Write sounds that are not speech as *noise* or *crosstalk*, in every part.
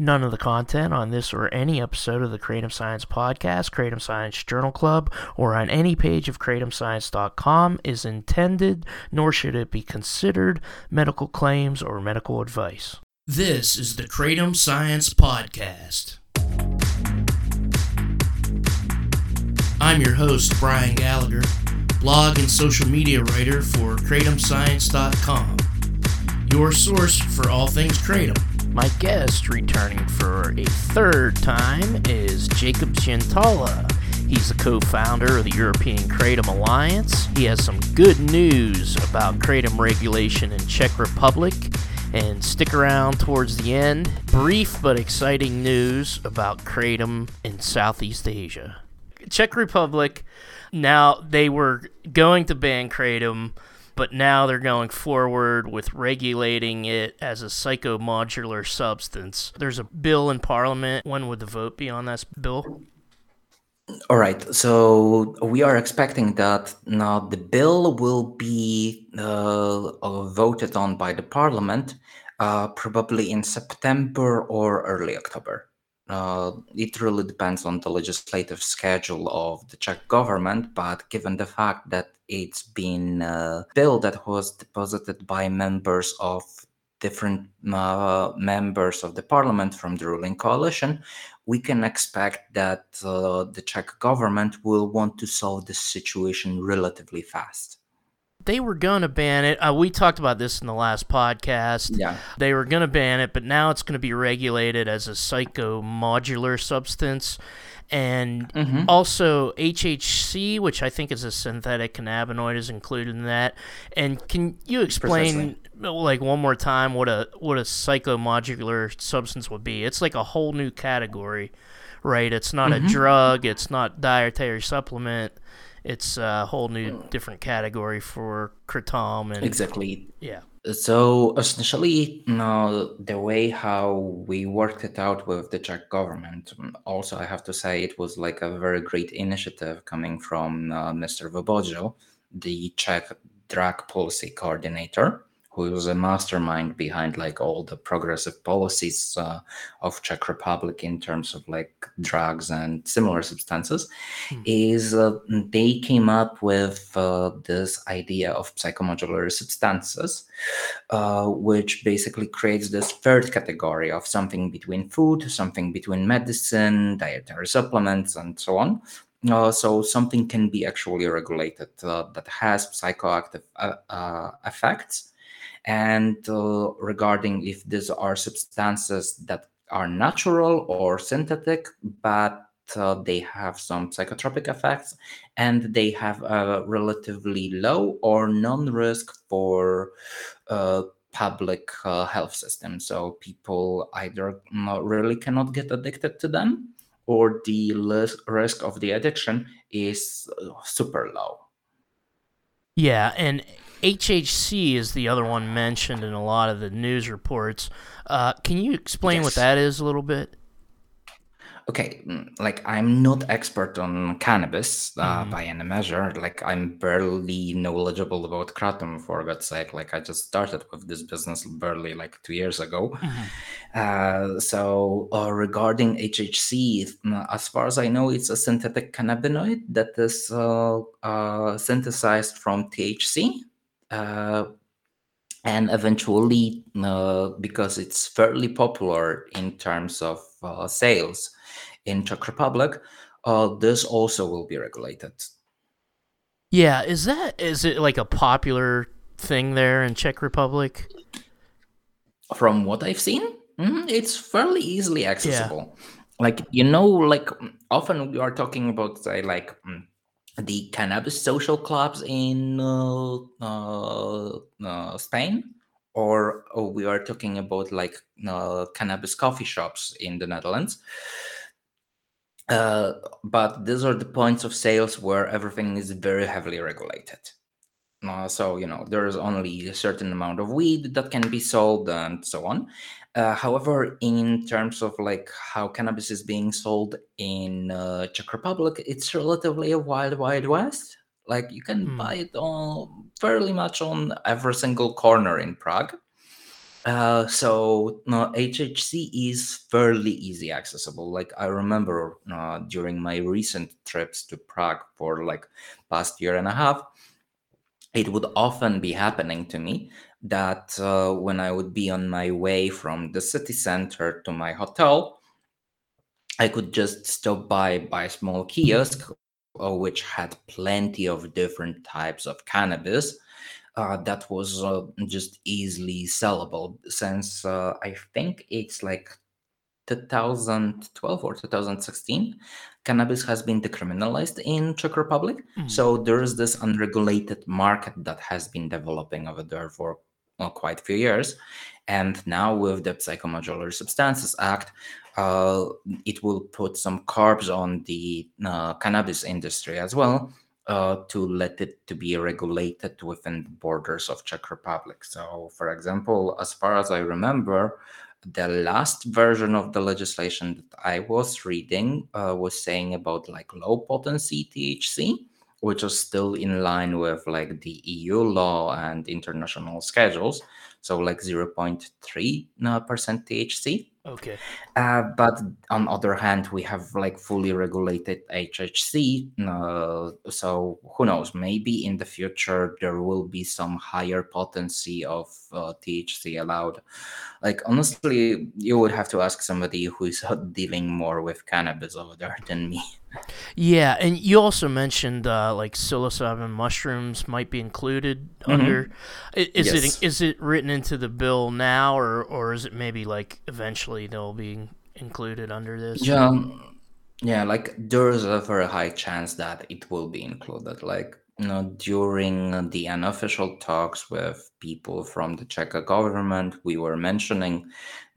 None of the content on this or any episode of the Kratom Science Podcast, Kratom Science Journal Club, or on any page of kratomscience.com is intended, nor should it be considered, medical claims or medical advice. This is the Kratom Science Podcast. I'm your host, Brian Gallagher, blog and social media writer for kratomscience.com, your source for all things Kratom. My guest, returning for a third time, is Jakub Zientala. He's the co founder of the European Kratom Alliance. He has some good news about Kratom regulation in Czech Republic. And stick around towards the end. Brief but exciting news about Kratom in Southeast Asia. Czech Republic, now they were going to ban Kratom but now they're going forward with regulating it as a psychomodular substance. There's a bill in Parliament. When would the vote be on this bill? All right, so we are expecting that now the bill will be uh, voted on by the Parliament uh, probably in September or early October. Uh, it really depends on the legislative schedule of the Czech government, but given the fact that it's been a bill that was deposited by members of different uh, members of the parliament from the ruling coalition, we can expect that uh, the Czech government will want to solve this situation relatively fast they were going to ban it. Uh, we talked about this in the last podcast. Yeah. They were going to ban it, but now it's going to be regulated as a psychomodular substance. And mm-hmm. also HHC, which I think is a synthetic cannabinoid, is included in that. And can you explain, Precisely. like one more time, what a what a psychomodular substance would be? It's like a whole new category, right? It's not mm-hmm. a drug. It's not dietary supplement it's a whole new hmm. different category for kratom and exactly. Yeah. So essentially no, the way how we worked it out with the czech government also i have to say it was like a very great initiative coming from uh, mr Vobořil, the czech drug policy coordinator who was a mastermind behind like all the progressive policies uh, of Czech Republic in terms of like drugs and similar substances, hmm. is uh, they came up with uh, this idea of psychomodular substances, uh, which basically creates this third category of something between food, something between medicine, dietary supplements, and so on, uh, so something can be actually regulated uh, that has psychoactive uh, uh effects and uh, regarding if these are substances that are natural or synthetic, but uh, they have some psychotropic effects and they have a relatively low or non-risk for uh, public uh, health system. So people either really cannot get addicted to them or the risk of the addiction is uh, super low. Yeah and HHC is the other one mentioned in a lot of the news reports. Uh, can you explain yes. what that is a little bit? okay mm, like i'm not expert on cannabis uh, mm-hmm. by any measure like i'm barely knowledgeable about kratom for god's sake like i just started with this business barely like two years ago mm-hmm. uh, so uh, regarding hhc mm, as far as i know it's a synthetic cannabinoid that is uh, uh, synthesized from thc uh, and eventually, uh, because it's fairly popular in terms of uh, sales in Czech Republic, uh, this also will be regulated. Yeah, is that is it like a popular thing there in Czech Republic? From what I've seen, mm-hmm, it's fairly easily accessible. Yeah. Like you know, like often we are talking about say like mm, the cannabis social clubs in uh, uh, uh, Spain, or, or, we are talking about like cannabis coffee shops in the Netherlands. Uh, but these are the points of sales where everything is very heavily regulated. Uh, so you know there is only a certain amount of weed that can be sold and so on uh, however in terms of like how cannabis is being sold in uh, czech republic it's relatively a wild wild west like you can hmm. buy it on fairly much on every single corner in prague Uh, so no, HHC is fairly easy accessible. Like I remember uh, during my recent trips to Prague for like past year and a half, it would often be happening to me that uh, when I would be on my way from the city center to my hotel, I could just stop by by a small kiosk, uh, which had plenty of different types of cannabis uh, that was uh, just easily sellable since uh, I think it's like 2012 or 2016 cannabis has been decriminalized in czech republic mm. so there is this unregulated market that has been developing over there for well, quite a few years and now with the psychomodular substances act uh, it will put some carbs on the uh, cannabis industry as well uh, to let it to be regulated within the borders of Czech Republic. So, for example, as far as I remember, the last version of the legislation that I was reading uh, was saying about like low potency THC, which is still in line with like the EU law and international schedules. So like 0.3% uh, THC. Okay. Uh, but on other hand, we have like fully regulated HHC. Uh, so who knows? Maybe in the future there will be some higher potency of uh, THC allowed. Like honestly, you would have to ask somebody who is *laughs* dealing more with cannabis over there than me. Yeah, and you also mentioned uh, like psilocybin mushrooms might be included mm-hmm. under. Is yes. it is it written into the bill now, or or is it maybe like eventually they'll be included under this? Yeah, yeah. Like there's a very high chance that it will be included. Like you know, during the unofficial talks with people from the Czech government, we were mentioning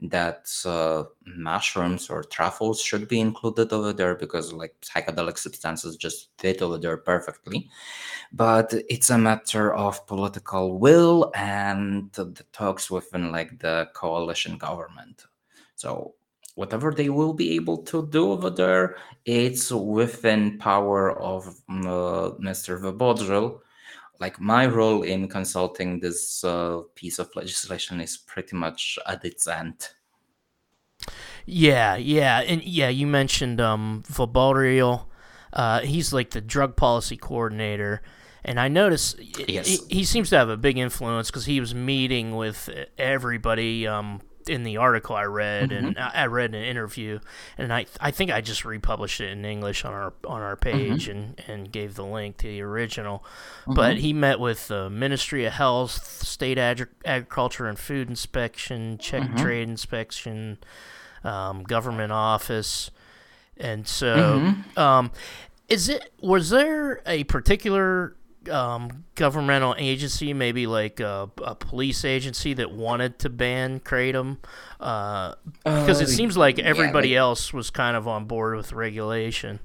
that uh, mushrooms or truffles should be included over there because, like, psychedelic substances just fit over there perfectly. But it's a matter of political will and the talks within, like, the coalition government. So whatever they will be able to do over there, it's within power of uh, Mr. Vobořil. Like my role in consulting this uh, piece of legislation is pretty much at its end. Yeah, yeah, and yeah, you mentioned um, Vobořil. Uh, he's like the drug policy coordinator. And I notice yes. he, he, seems to have a big influence because he was meeting with everybody um, in the article I read, mm-hmm. and I read an interview, and I I think I just republished it in English on our on our page mm-hmm. and and gave the link to the original. Mm-hmm. But he met with the Ministry of Health, State Ag- Agriculture and Food Inspection, Czech mm-hmm. Trade Inspection, um, Government Office, and so. Mm-hmm. Um, is it was there a particular um, governmental agency, maybe like a, a, police agency that wanted to ban kratom? Uh, because uh, it seems like everybody yeah, like, else was kind of on board with regulation.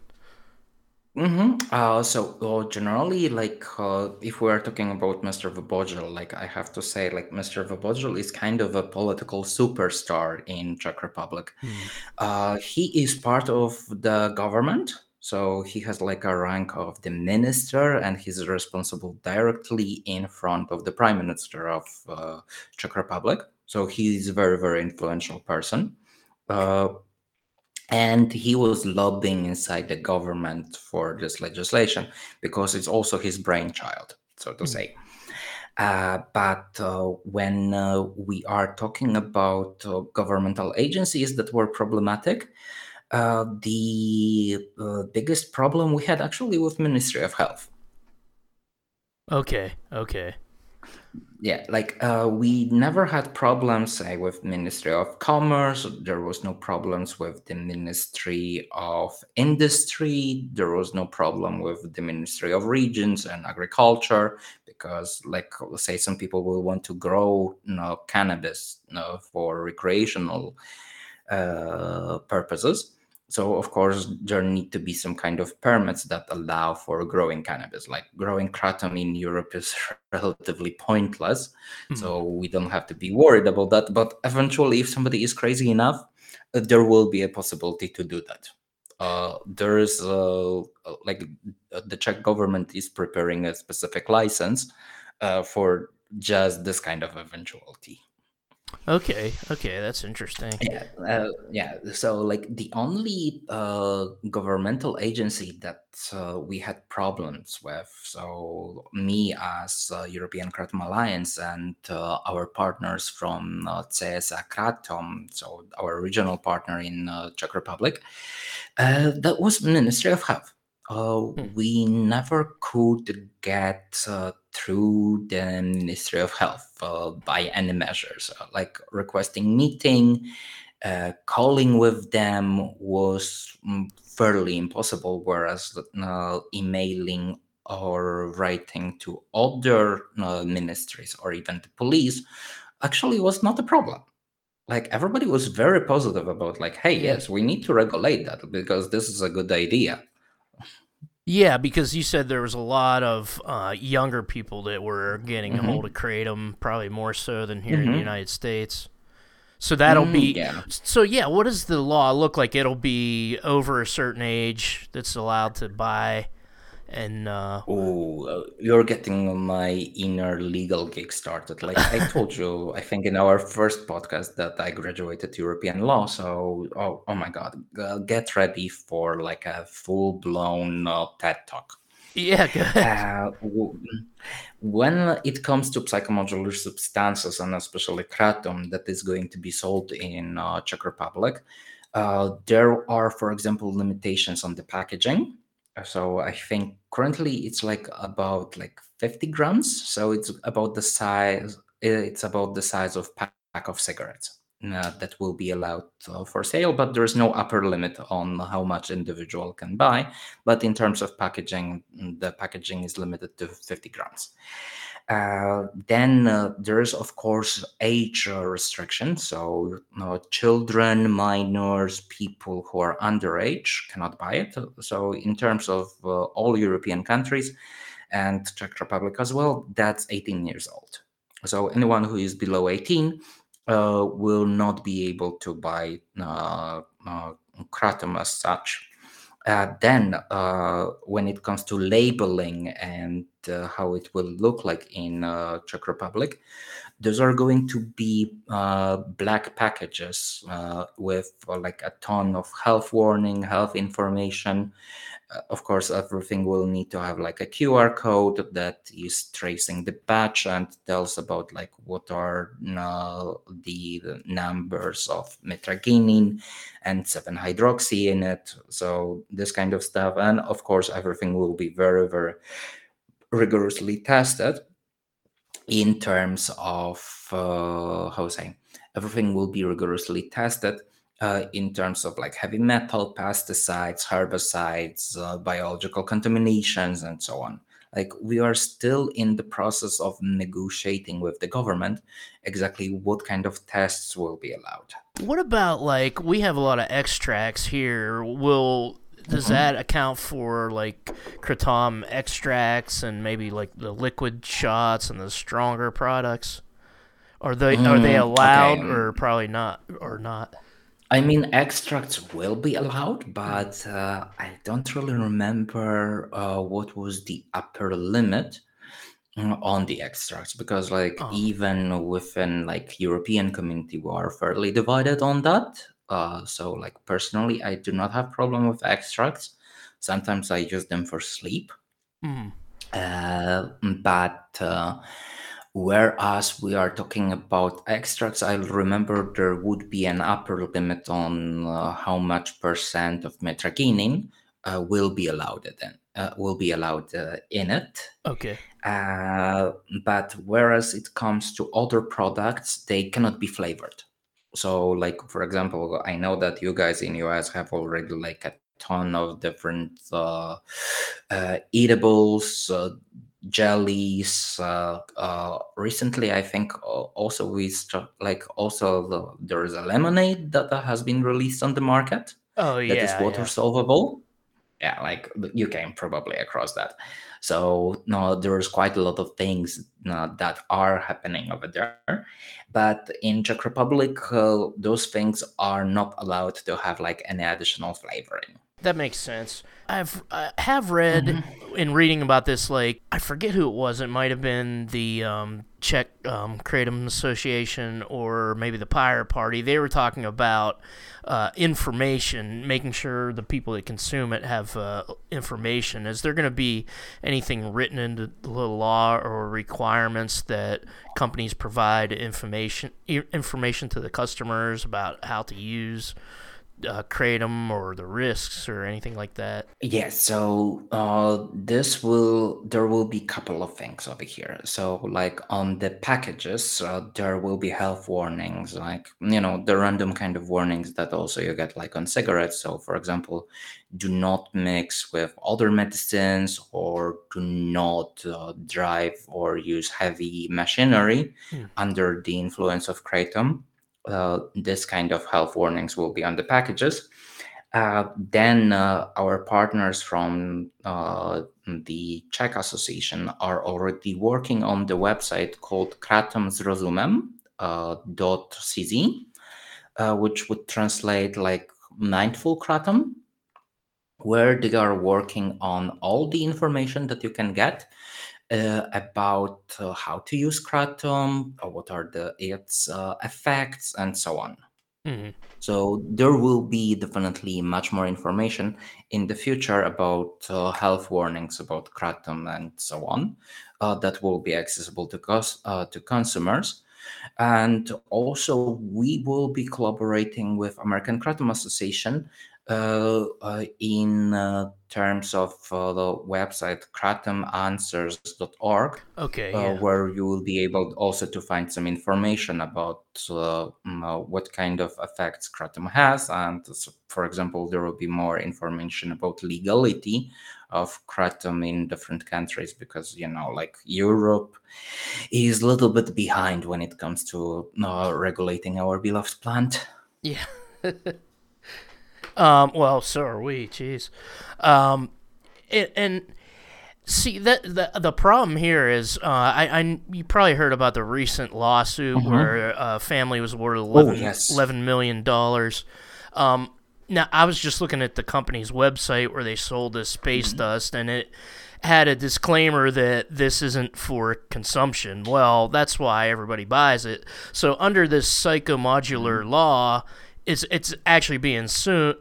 Mm-hmm. Uh, so, well, generally, like, uh, if we are talking about Mr. Vobořil, like, I have to say, like, Mr. Vobořil is kind of a political superstar in Czech Republic. Mm. Uh, he is part of the government, so he has like a rank of the minister, and he's responsible directly in front of the prime minister of uh, Czech Republic. So he's a very, very influential person. Uh, and he was lobbying inside the government for this legislation because it's also his brainchild, so to mm. say. Uh, but uh, when uh, we are talking about uh, governmental agencies that were problematic, uh, the uh, biggest problem we had actually with Ministry of Health. Okay. Okay. Yeah, like uh, we never had problems, say, with Ministry of Commerce. There was no problems with the Ministry of Industry. There was no problem with the Ministry of Regions and Agriculture because, like, say, some people will want to grow, you know, cannabis you know, for recreational uh, purposes so of course there need to be some kind of permits that allow for growing cannabis. Like growing kratom in europe is *laughs* relatively pointless mm-hmm. so we don't have to be worried about that. But eventually if somebody is crazy enough uh, there will be a possibility to do that. Uh, there is uh, like uh, the czech government is preparing a specific license uh, for just this kind of eventuality Okay, okay, that's interesting. Yeah, uh, yeah. So, like, the only uh, governmental agency that uh, we had problems with, so me as uh, European Kratom Alliance and uh, our partners from uh, CSA Kratom, so our regional partner in uh, Czech Republic, uh, that was Ministry of Health. Uh, Hmm. we never could get uh, through the Ministry of Health uh, by any measures. Like requesting meeting, uh, calling with them was mm, fairly impossible, whereas uh, emailing or writing to other uh, ministries or even the police actually was not a problem like everybody was very positive about like hey yes we need to regulate that because this is a good idea Yeah, because you said there was a lot of uh, younger people that were getting a Mhm. hold of kratom, probably more so than here in the Mhm. United States. So that'll Mm, be yeah so. Yeah, what does the law look like? It'll be over a certain age that's allowed to buy, and uh, Oh, you're getting my inner legal gig started. Like I *laughs* told you, I think in our first podcast that I graduated European law. So, oh, oh my God, uh, get ready for like a full blown uh, TED talk. yeah. *laughs* Uh, w- when it comes to psychomodular substances and especially kratom that is going to be sold in uh, Czech Republic, uh, there are, for example, limitations on the packaging. So I think currently it's like about like 50 grams. So it's about the size. It's about the size of pack of cigarettes that will be allowed uh, for sale, but there is no upper limit on how much individual can buy. But in terms of packaging, the packaging is limited to 50 grams. Uh, then uh, there is, of course, age uh, restriction. So, uh, children, minors, people who are underage cannot buy it. So, in terms of uh, all European countries and Czech Republic as well, that's 18 years old. So, anyone who is below 18 uh, will not be able to buy uh, uh, kratom as such. Uh, then, when it comes to labeling and how it will look like in Czech Republic, those are going to be black packages with like a ton of health warning, health information. Of course, everything will need to have like a QR code that is tracing the batch and tells about like what are uh, the, numbers of mitragynine and 7 hydroxy in it. So this kind of stuff, and of course, everything will be very, very rigorously tested in terms of uh, how say everything will be rigorously tested uh, in terms of like heavy metal pesticides herbicides uh, biological contaminations and so on like we are still in the process of negotiating with the government exactly what kind of tests will be allowed What about like we have a lot of extracts here? Will does Mhm. that account for like kratom extracts and maybe like the liquid shots and the stronger products? Are they are they Mm, allowed okay. or probably not or not? I mean, extracts will be allowed, but uh, I don't really remember uh, what was the upper limit uh, on the extracts because, like, Oh. even within like European community, we are fairly divided on that. Uh, so, like, personally, I do not have problem with extracts. Sometimes I use them for sleep. Mm. Uh, but uh, whereas we are talking about extracts, I remember there would be an upper limit on uh, how much percent of mitragynine uh, will be allowed in uh, will be allowed uh, in it. Okay. Uh, but whereas it comes to other products, they cannot be flavored. So, like for example, I know that you guys in US have already like a ton of different uh, uh, eatables, uh, jellies. Uh, uh, recently, I think also we st- like also the, there is a lemonade that has been released on the market Oh that is yeah. water yeah. solvable. Yeah, like you came probably across that. So no, there's quite a lot of things uh, that are happening over there, but in Czech Republic, uh, those things are not allowed to have like any additional flavoring. that makes sense. I've I have read mm-hmm. in reading about this, like I forget who it was. It might have been the um, Czech um, Kratom Association or maybe the Pirate Party. They were talking about uh, information, making sure the people that consume it have uh, information. Is there going to be anything written into the law or requirements that companies provide information information to the customers about how to use? Uh, kratom or the risks or anything like that? Yes, so uh, this will there will be a couple of things over here. So like on the packages, uh, there will be health warnings, like you know the random kind of warnings that also you get like on cigarettes. So for example, do not mix with other medicines or do not uh, drive or use heavy machinery hmm. under the influence of kratom this kind of health warnings will be on the packages. Uh, then uh, our partners from uh, the Czech Association are already working on the website called kratom uh, uh, which would translate like mindful kratom, where they are working on all the information that you can get uh, about uh, how to use kratom, or what are the its uh, effects, and so on. Mm-hmm. So there will be definitely much more information in the future about uh, health warnings about kratom and so on uh, that will be accessible to cos- uh, to consumers. And also, we will be collaborating with American Kratom Association uh, uh, in uh, terms of the website kratomanswers.org, okay, yeah. where you will be able also to find some information about mm, what kind of effects kratom has, and for example, there will be more information about legality of kratom in different countries because you know like europe is a little bit behind when it comes to uh, regulating our beloved plant. Yeah *laughs* Um, well, so are we. Jeez. Um, it, and see that the the problem here is uh, I, I you probably heard about the recent lawsuit mm-hmm. where a family was awarded 11, oh, yes. 11 million dollars. Um, now I was just looking at the company's website where they sold this space mm-hmm. dust, and it had a disclaimer that this isn't for consumption. Well, that's why everybody buys it. So under this psychomodular mm-hmm. law, it's it's actually being so,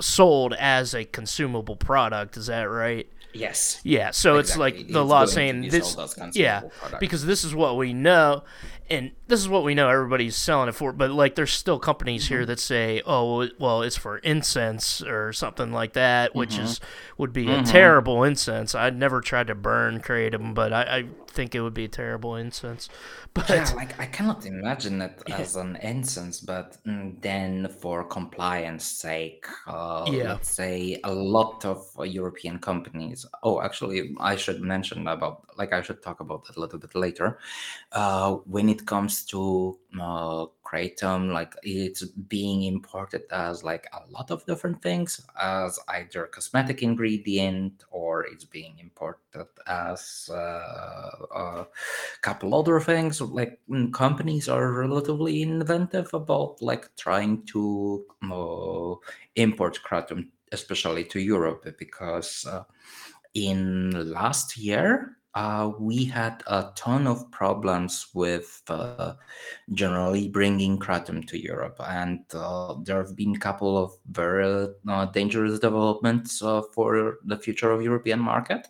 sold as a consumable product. Is that right? Yes. Yeah. So exactly. it's like the it's law saying this. Yeah, product. because this is what we know, and this is what we know everybody's selling it for. But like, there's still companies mm-hmm. here that say, "Oh, well, it's for incense or something like that," which mm-hmm. is would be mm-hmm. a terrible incense. I'd never tried to burn kratom, but I, I think it would be a terrible incense. *laughs* But yeah, like I cannot imagine it *laughs* yeah. as an incense, but mm, then for compliance sake, uh, yeah. let's say a lot of European companies. Oh, actually, I should mention about like I should talk about that a little bit later. Uh, when it comes to uh, kratom like it's being imported as like a lot of different things as either cosmetic ingredient or it's being imported as uh, a couple other things. Like mm, companies are relatively inventive about like trying to uh, import kratom especially to europe because uh, in last year uh, we had a ton of problems with uh, generally bringing kratom to Europe, and uh, there have been a couple of very uh, dangerous developments uh, for the future of European market.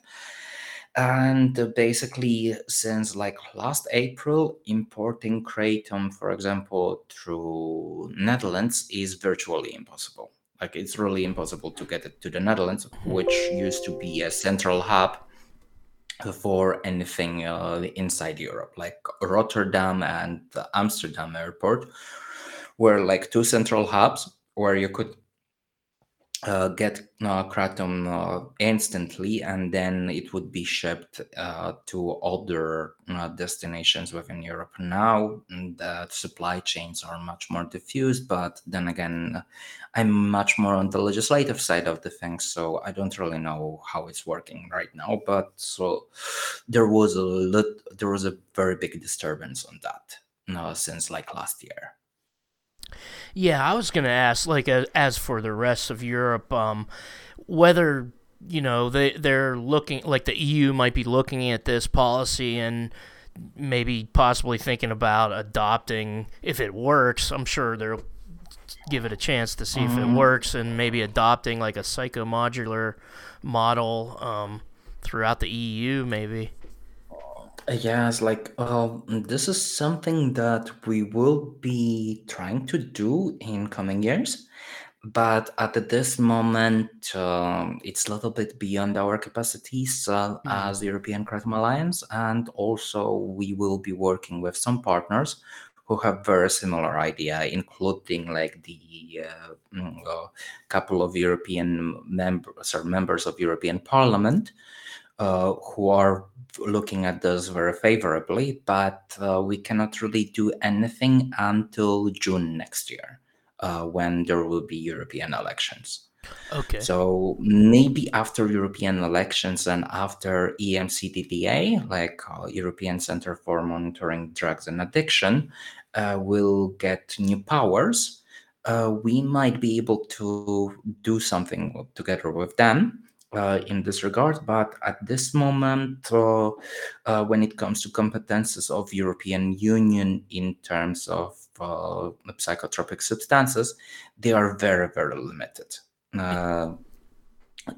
And basically, since like last April, importing kratom, for example, through Netherlands is virtually impossible. Like it's really impossible to get it to the Netherlands, which used to be a central hub for anything uh, inside Europe, like Rotterdam and Amsterdam airport, were like two central hubs where you could uh, get uh, kratom uh, instantly, and then it would be shipped uh, to other uh, destinations within Europe. Now mm, the supply chains are much more diffused, but then again, I'm much more on the legislative side of the thing, so I don't really know how it's working right now. But so there was a lit- there was a very big disturbance on that uh, since like last year. Yeah, I was going to ask, like, as, for the rest of Europe, um, whether you know they they're looking like the EU might be looking at this policy and maybe possibly thinking about adopting if it works. I'm sure they'll give it a chance to see mm-hmm. if it mm-hmm. works and maybe adopting like a psychomodular model um, throughout the EU, maybe. Yes, like uh, this is something that we will be trying to do in coming years, but at this moment, um, it's a little bit beyond our capacities uh, mm. as the European Kratom Alliance, and also we will be working with some partners who have very similar idea, including like the uh, uh, couple of European members or members of European Parliament uh, who are looking at those very favorably, but uh, we cannot really do anything until June next year, uh, when there will be European elections. Okay. So maybe after European elections and after EMCDDA, like uh, European Center for Monitoring Drugs and Addiction, uh, will get new powers. Uh, we might be able to do something together with them uh, in this regard. But at this moment, uh, uh, when it comes to competences of European Union in terms of uh, psychotropic substances, they are very, very limited. Uh,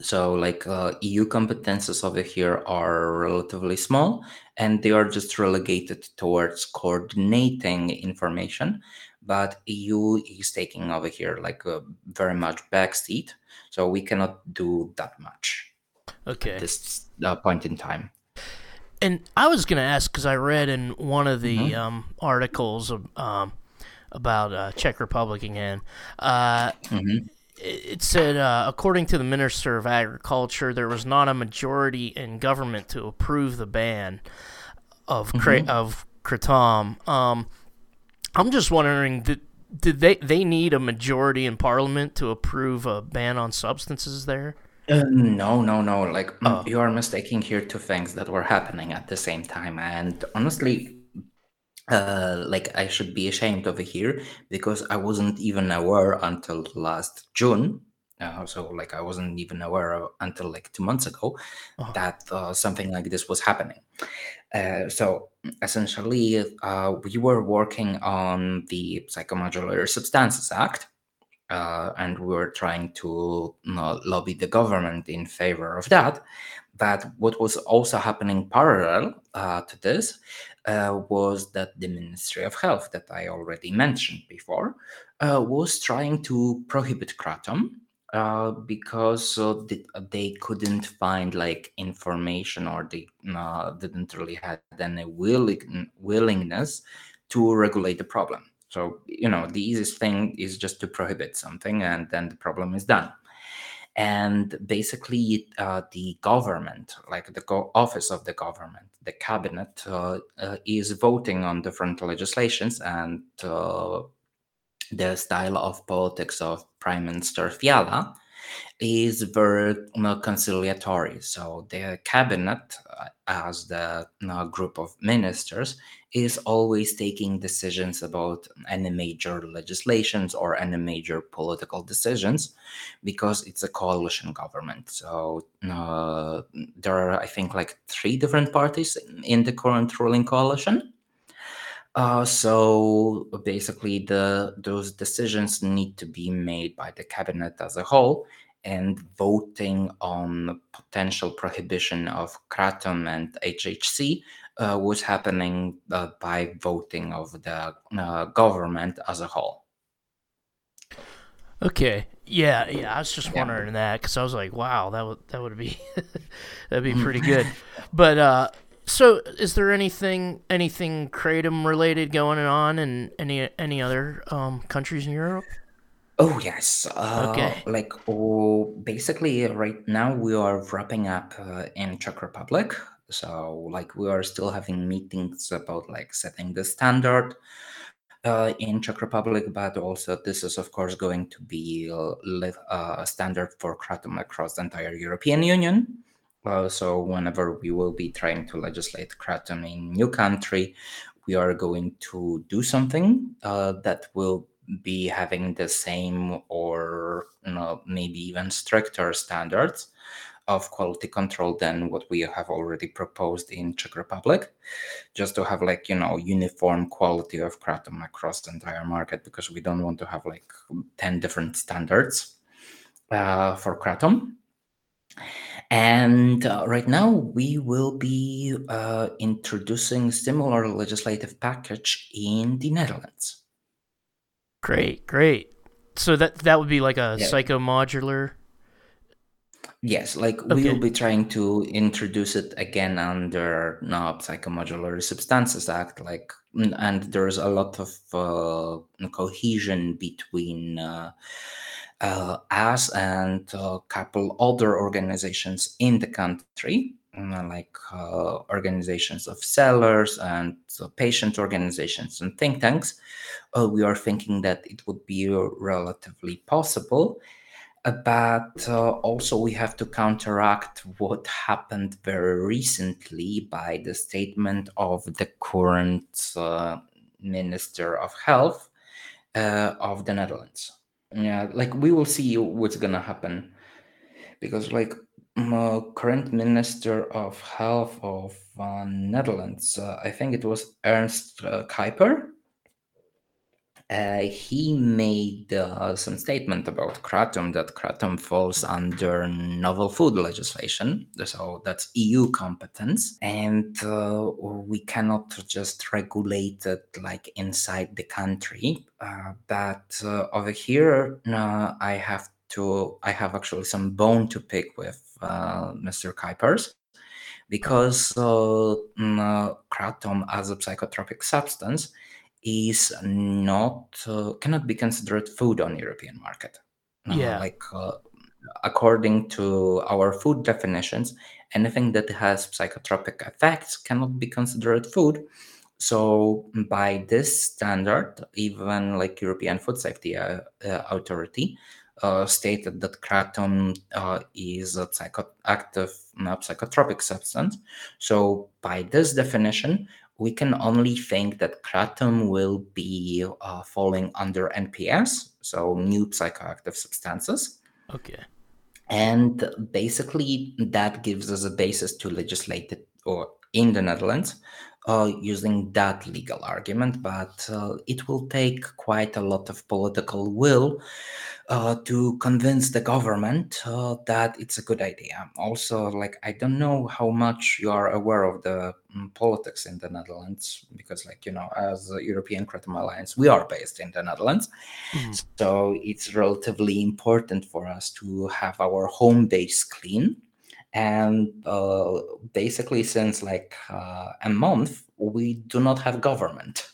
so, like uh, EU competences over here are relatively small, and they are just relegated towards coordinating information. But EU is taking over here like a very much backseat so we cannot do that much okay at this uh, point in time and i was going to ask because i read in one of the mm-hmm. um, articles of, um, about uh, czech republic again uh, mm-hmm. it, said uh, according to the minister of agriculture there was not a majority in government to approve the ban of mm-hmm. of kratom um, i'm just wondering did, did they they need a majority in parliament to approve a ban on substances there? Uh, no, no, no. Like oh. you are mistaking here two things that were happening at the same time, and honestly, uh, like I should be ashamed over here because I wasn't even aware until last June. Uh, so like I wasn't even aware until like two months ago oh. that uh, something like this was happening. Uh, so essentially, uh, we were working on the Psychomodular Substances Act, uh, and we were trying to you know, lobby the government in favor of that. But what was also happening parallel uh, to this uh, was that the Ministry of Health, that I already mentioned before, was trying to prohibit kratom uh, because uh, they, they couldn't find like information or they uh, didn't really had any willing, willingness to regulate the problem. So you know the easiest thing is just to prohibit something, and then the problem is done. And basically, uh, the government, like the go- office of the government, the cabinet, uh, uh, is voting on different legislations and the style of politics of Prime Minister Fiala is very conciliatory. So the cabinet, uh, as the group of ministers, is always taking decisions about any major legislations or any major political decisions because it's a coalition government. So uh, there are, I think, like three different parties in the current ruling coalition. Uh, so basically, the those decisions need to be made by the cabinet as a whole, and voting on potential prohibition of kratom and HHC uh, was happening uh, by voting of the uh, government as a whole. Okay. Yeah, yeah. I was just wondering yeah. that because I was like, wow, that would that would be *laughs* that'd be pretty good. *laughs* but uh, so, is there anything anything kratom related going on in any any other um, countries in Europe? Oh yes. Uh, Okay. like oh, basically right now we are wrapping up uh, in Czech Republic. So like we are still having meetings about like setting the standard uh, in Czech Republic, but also this is of course going to be a uh, standard for kratom across the entire European Union. So whenever we will be trying to legislate kratom in new country, we are going to do something uh, that will be having the same or you know, maybe even stricter standards of quality control than what we have already proposed in Czech Republic, just to have like you know uniform quality of kratom across the entire market because we don't want to have like ten different standards uh, for kratom. And uh, right now, we will be uh, introducing similar legislative package in the Netherlands. Great, great. So that that would be like a yeah. psychomodular. Yes, like okay. we will be trying to introduce it again under no, Psychomodular Substances Act. Like, and there's a lot of uh, cohesion between uh, uh, us and a couple other organizations in the country, mm, like uh, organizations of sellers and uh, patient organizations and think tanks, uh, we are thinking that it would be relatively possible. Uh, but uh, also, we have to counteract what happened very recently by the statement of the current Minister of Health of the Netherlands yeah like we will see what's gonna happen. Because like uh, current minister of health of uh, netherlands uh, i think it was ernst uh, kuiper uh, he made uh, some statement about kratom that kratom falls under novel food legislation. So that's eu competence. And uh, we cannot just regulate it like inside the country. Uh, but uh, over here uh, i have to i have actually some bone to pick with mr kuipers. Because mm, kratom as a psychotropic substance is not uh, cannot be considered food on European market. Uh, yeah, like uh, according to our food definitions, anything that has psychotropic effects cannot be considered food. So by this standard, even like European Food Safety uh, uh, Authority uh, stated that kratom is a psychoactive, psychotropic substance. So by this definition, we can only think that kratom will be uh, falling under NPS, so new psychoactive substances. Okay. And basically, that gives us a basis to legislate it or in the Netherlands uh, using that legal argument, but uh, it will take quite a lot of political will uh, to convince the government uh, that it's a good idea. Also, like I don't know how much you are aware of the um, politics in the Netherlands because, like you know, as a European Kratom Alliance, we are based in the Netherlands, mm. so it's relatively important for us to have our home base clean. And uh, basically, since like uh, a month, we do not have government.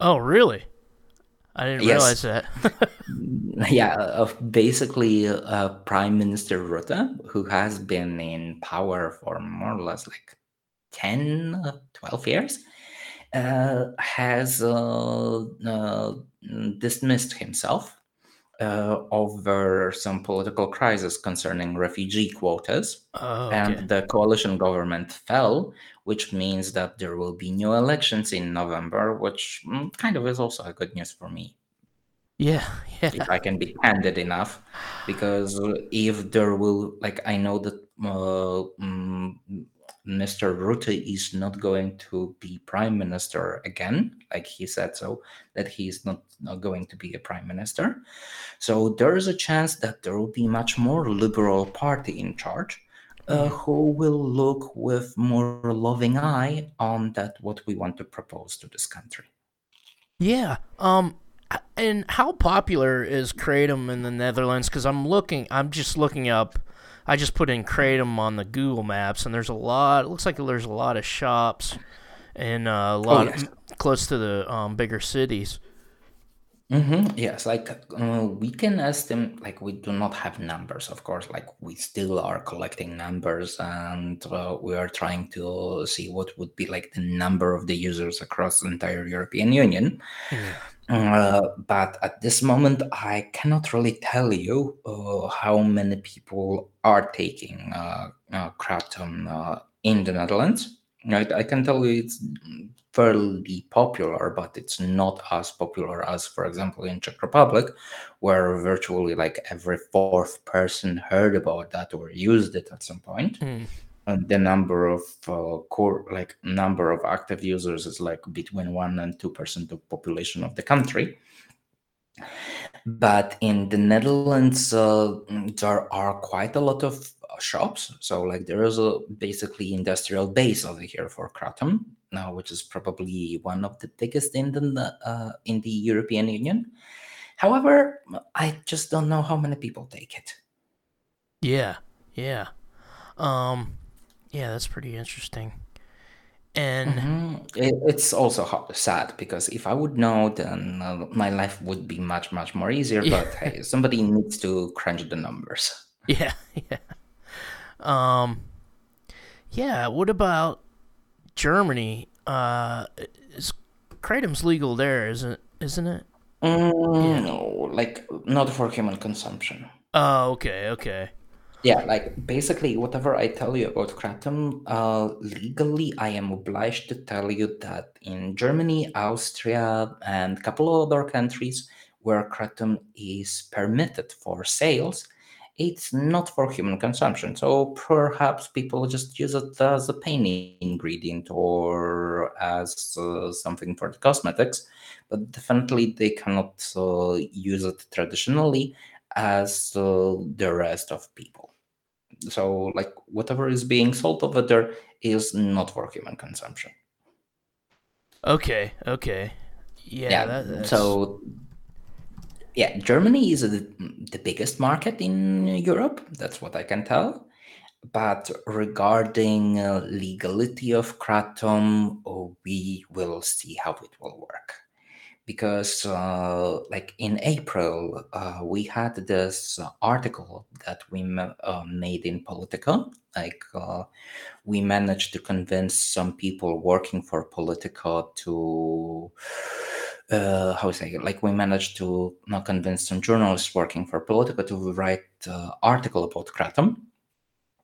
oh, really? I didn't realize that. *laughs* yeah, uh, basically, uh, Prime Minister Rutte, who has been in power for more or less like 10, uh, 12 years, uh, has uh, uh, dismissed himself over some political crisis concerning refugee quotas. Oh, okay. And the coalition government fell, which means that there will be new elections in November, which mm, kind of is also a good news for me. Yeah, yeah. If I can be candid enough, because if there will, like, I know that uh, Mr. Rutte is not going to be prime minister again, like he said so, that he is not, not going to be a prime minister. So there is a chance that there will be much more liberal party in charge uh, who will look with more loving eye on that what we want to propose to this country. Yeah. Um. And how popular is kratom in the Netherlands? Because I'm looking, I'm just looking up. I just put in kratom on the Google Maps, and there's a lot. It looks like there's a lot of shops, and uh, a lot oh, yes. of, close to the um, bigger cities. Mm-hmm. Yes, like uh, we can estimate, like we do not have numbers, of course. Like we still are collecting numbers, and uh, we are trying to see what would be like the number of the users across the entire European Union. Mm. Uh, but at this moment, I cannot really tell you uh, how many people are taking uh, uh kratom uh, in the Netherlands. I, I, can tell you it's fairly popular, but it's not as popular as, for example, in Czech Republic, where virtually like every fourth person heard about that or used it at some point. Mm. And the number of uh, core, like number of active users is like between one and two percent of population of the country. But in the Netherlands, uh, there are quite a lot of shops. So like there is a basically industrial base over here for Kratom now, which is probably one of the biggest in the uh, in the European Union. However, I just don't know how many people take it. Yeah, yeah, um, yeah. That's pretty interesting. And mm-hmm. it, it's also sad because if I would know, then uh, my life would be much much more easier. *laughs* Yeah. But hey, somebody needs to crunch the numbers. Yeah, *laughs* yeah. Um, yeah. What about Germany? Uh, is kratom's legal there, isn't isn't it? Mm, yeah. No, like not for human consumption. Oh, okay, okay. Yeah, like basically whatever I tell you about kratom, uh, legally I am obliged to tell you that in Germany, Austria, and a couple of other countries where kratom is permitted for sales, it's not for human consumption. So perhaps people just use it as a pain ingredient or as uh, something for the cosmetics, but definitely they cannot uh, use it traditionally as uh, the rest of people. So, like, whatever is being sold over there is not for human consumption. Okay, okay. Yeah, yeah that, so yeah, Germany is the, the biggest market in Europe. That's what I can tell. But regarding uh, legality of kratom, oh, we will see how it will work. Because, uh, like in April, uh, we had this article that we uh, made in Politico. Like, uh, we managed to convince some people working for Politico to uh, how say it, like we managed to not convince some journalists working for Politico to write uh, article about Kratom.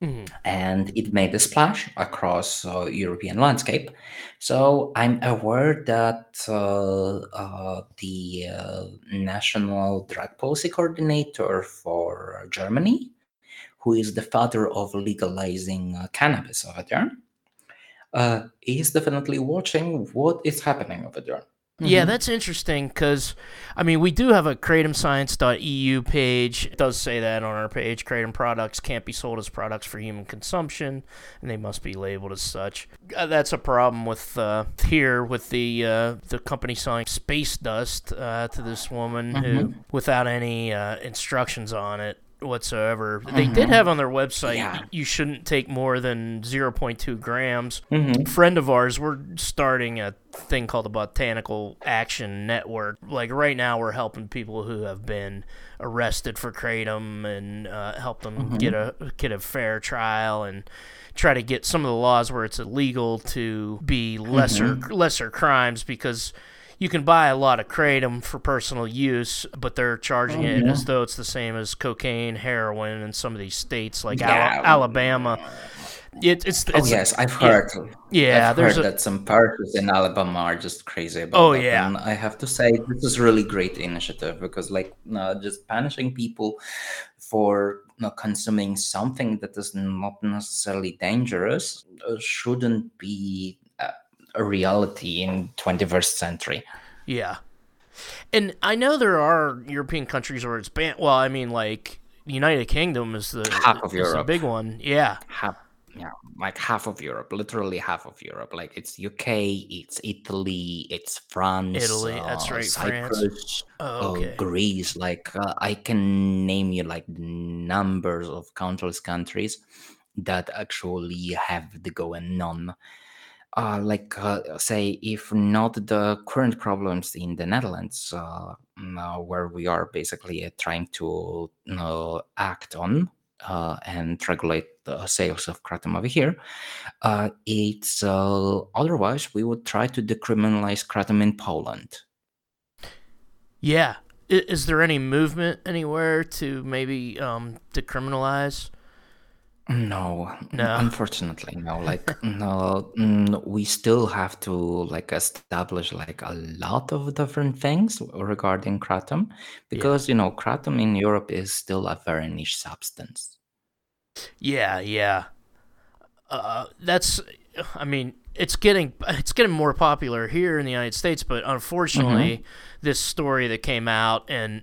Mm-hmm. And it made a splash across uh, European landscape. So I'm aware that uh, uh, the uh, national drug policy coordinator for Germany, who is the father of legalizing uh, cannabis over there, uh, is definitely watching what is happening over there. Yeah, mm-hmm. that's interesting because, I mean, we do have a kratomscience.eu page. It does say that on our page. Kratom products can't be sold as products for human consumption, and they must be labeled as such. Uh, that's a problem with uh, here with the uh, the company selling space dust uh, to this woman mm-hmm. who, without any uh, instructions on it, whatsoever. Mm-hmm. They did have on their website yeah. you shouldn't take more than 0.2 grams. Mm-hmm. friend of ours, we're starting a thing called the Botanical Action Network. Like right now, we're helping people who have been arrested for kratom and uh, help them mm-hmm. get a get a fair trial and try to get some of the laws where it's illegal to be lesser mm-hmm. lesser crimes because you can buy a lot of kratom for personal use, but they're charging oh, it yeah. as though it's the same as cocaine, heroin in some of these states like yeah. Alabama. It, it's, it's, oh yes, I've heard. Yeah, yeah I've there's heard a, that some parties in Alabama are just crazy about. Oh that. yeah, and I have to say this is really great initiative because like uh, just punishing people for uh, consuming something that is not necessarily dangerous uh, shouldn't be a reality in 21st century. Yeah. And I know there are European countries where it's banned. Well, I mean, like the United Kingdom is the half of Europe, big one. Yeah, half, yeah, like half of Europe, literally half of Europe. Like it's UK, it's Italy, it's France, Italy. Uh, that's right, Cyprus, France. Oh, uh, okay. Greece. Like uh, I can name you like numbers of countless countries that actually have the going on uh, like uh, say if not the current problems in the netherlands uh, mm, where we are basically uh, trying to act on uh, and regulate the sales of kratom over here uh, it's otherwise we would try to decriminalize kratom in poland. Yeah. Is there any movement anywhere to maybe um, decriminalize No, No. unfortunately, no. Like, no, mm, we still have to like establish like a lot of different things regarding kratom because you know kratom in Europe is still a very niche substance. Yeah, yeah. Uh, that's. I mean, it's getting it's getting more popular here in the United States, but unfortunately, this story that came out and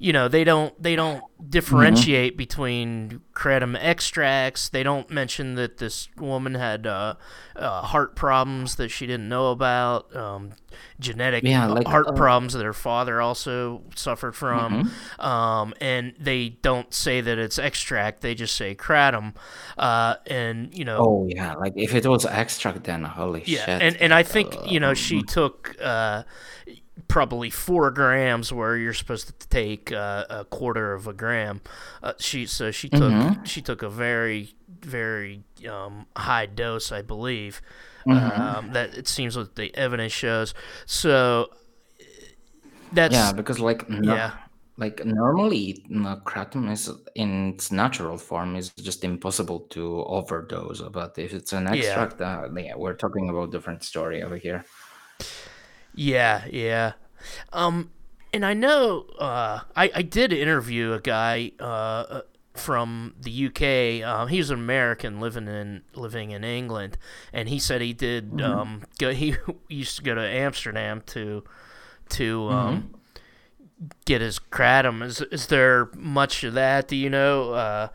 you know they don't they don't differentiate between kratom extracts. They don't mention that this woman had uh, uh, heart problems that she didn't know about, um, genetic Yeah, like heart uh, problems that her father also suffered from, um, and they don't say that it's extract. They just say kratom, uh, and you know. oh yeah, like if it was extract, then holy Yeah, shit. and and I think you know uh, she took uh, probably four grams where you're supposed to take uh, a quarter of a gram. Uh, she so she took Mhm. she took a very very um, high dose, I believe. Mhm. Um, that it seems what the evidence shows. So that's Yeah, because like no, yeah. like normally no, kratom is in its natural form is just impossible to overdose. But if it's an Yeah. extract, uh, yeah, we're talking about different story over here. Yeah, yeah. Um, and I know uh, I I did interview a guy uh, uh, from the UK. Um, he was an American living in living in England, and he said he did um, go. He *laughs* used to go to Amsterdam to to um, get his kratom. Is is there much of that? Do you know? Uh,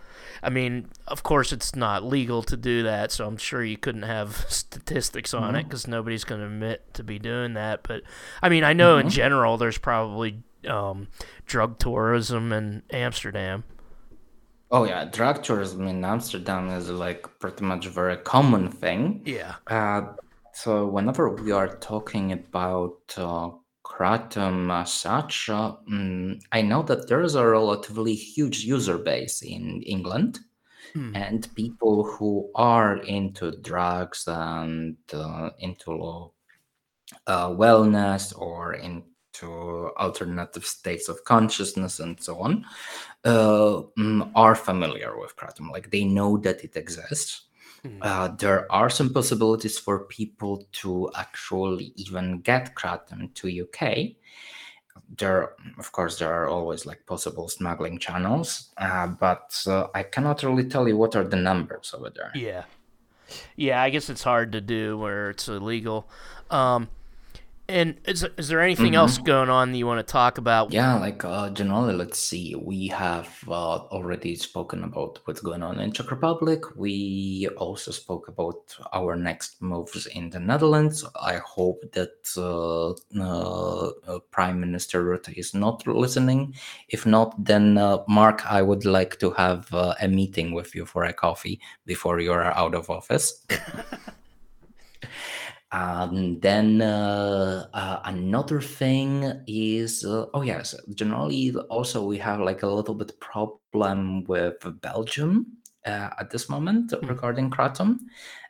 I mean, of course, it's not legal to do that, so I'm sure you couldn't have *laughs* statistics on it because nobody's going to admit to be doing that. But I mean, I know in general there's probably um, drug tourism in Amsterdam. Oh yeah, drug tourism in Amsterdam is like pretty much a very common thing. Yeah. Uh, so whenever we are talking about uh, kratom as such, uh, mm, I know that there is a relatively huge user base in England, Hmm. and people who are into drugs and uh, into uh, wellness or into alternative states of consciousness and so on uh, mm, are familiar with kratom. Like they know that it exists. Hmm. Uh, there are some possibilities for people to actually even get kratom to UK. There, of course, there are always like possible smuggling channels, uh, but uh, I cannot really tell you what are the numbers over there. Yeah. Yeah, I guess it's hard to do where it's illegal. Um, and is, is there anything else going on that you want to talk about? Yeah, like uh, generally, let's see. We have uh, already spoken about what's going on in Czech Republic. We also spoke about our next moves in the Netherlands. I hope that uh, uh, uh, Prime Minister Rutte is not listening. If not, then uh, Mark, I would like to have uh, a meeting with you for a coffee before you are out of office. *laughs* Um, then uh, uh, another thing is uh, oh yes, generally also we have like a little bit problem with Belgium uh, at this moment regarding kratom,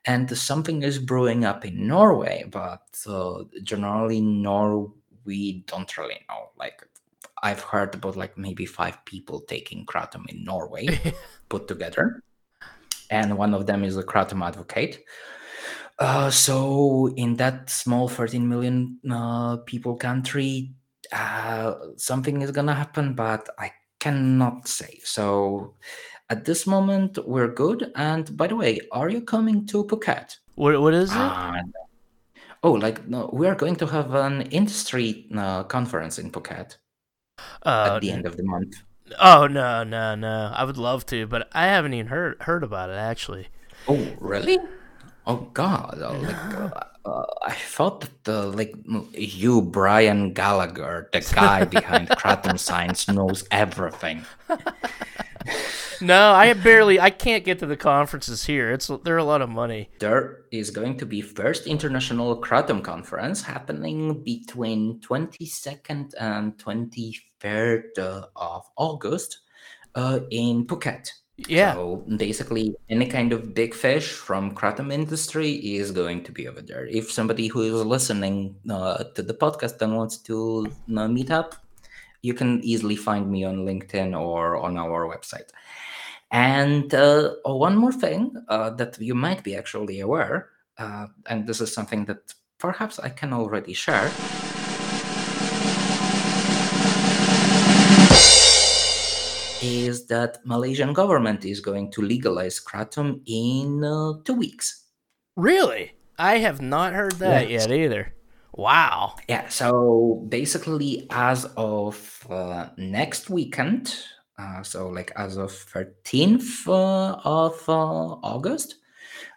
and something is brewing up in Norway, but uh, generally Nor we don't really know. Like I've heard about like maybe five people taking kratom in Norway *laughs* put together, and one of them is a kratom advocate. Uh, so in that small 13 million uh, people country, uh, something is gonna happen, but I cannot say. So at this moment, we're good. And by the way, are you coming to Phuket? What, what is it? Uh, oh, like no, we are going to have an industry uh, conference in Phuket Uh, at the end of the month. oh no, no, no! I would love to, but I haven't even heard heard about it actually. Oh, really? Oh God! Oh, like, uh, uh, I thought that uh, like you, Brian Gallagher, the guy behind *laughs* Kratom Science, knows everything. *laughs* No, I barely. I can't get to the conferences here. It's they're a lot of money. There is going to be first international Kratom conference happening between 22nd and 23rd uh, of August uh, in Phuket. Yeah. So basically, any kind of big fish from kratom industry is going to be over there. If somebody who is listening uh, to the podcast and wants to uh, meet up, you can easily find me on LinkedIn or on our website. And uh, one more thing uh, that you might be actually aware, uh, and this is something that perhaps I can already share. Is that Malaysian government is going to legalize kratom in uh, two weeks? Really? I have not heard that Yes. yet either. Wow. Yeah, so basically, as of uh, next weekend, uh, so like as of 13th uh, of uh, August,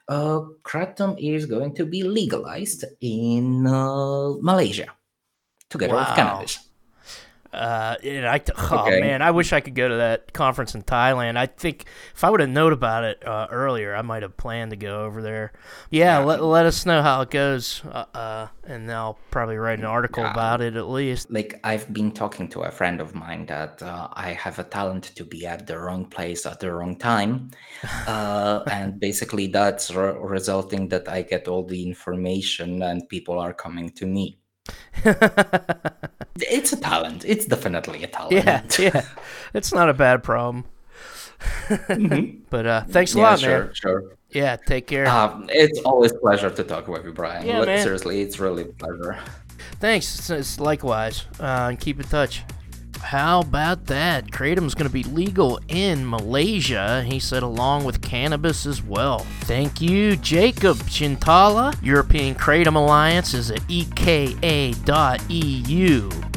uh, kratom is going to be legalized in uh, Malaysia together with Wow. cannabis. Uh, and I, oh Okay. man, I wish I could go to that conference in Thailand. I think if I would have known about it uh, earlier, I might have planned to go over there. Yeah, Yeah. Let, let us know how it goes, uh, uh, and I'll probably write an article about it at least. Like I've been talking to a friend of mine that uh, I have a talent to be at the wrong place at the wrong time, *laughs* uh, and basically that's re- resulting that I get all the information and people are coming to me. *laughs* It's a talent. It's definitely a talent. yeah, *laughs* yeah, it's not a bad problem. Mhm. *laughs* But uh, thanks a yeah, lot, sure, man. sure. Yeah, take care. Um, it's always a pleasure to talk with you, Brian. Yeah, man. Seriously, it's really a pleasure. Thanks. It's, it's likewise. Uh, and keep in touch. How about that? Kratom's going to be legal in Malaysia, he said, along with cannabis as well. Thank you, Jakub Zientala. European Kratom Alliance is at eka.eu.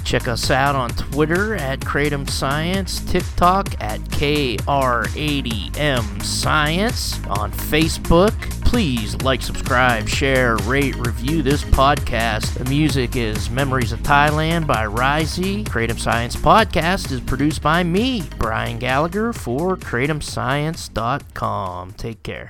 Check us out on Twitter at Kratom Science, TikTok at KR80M Science, on Facebook. Please like, subscribe, share, rate, review this podcast. The music is Memories of Thailand by Risey. Kratom Science Podcast is produced by me, Brian Gallagher, for KratomScience.com. Take care.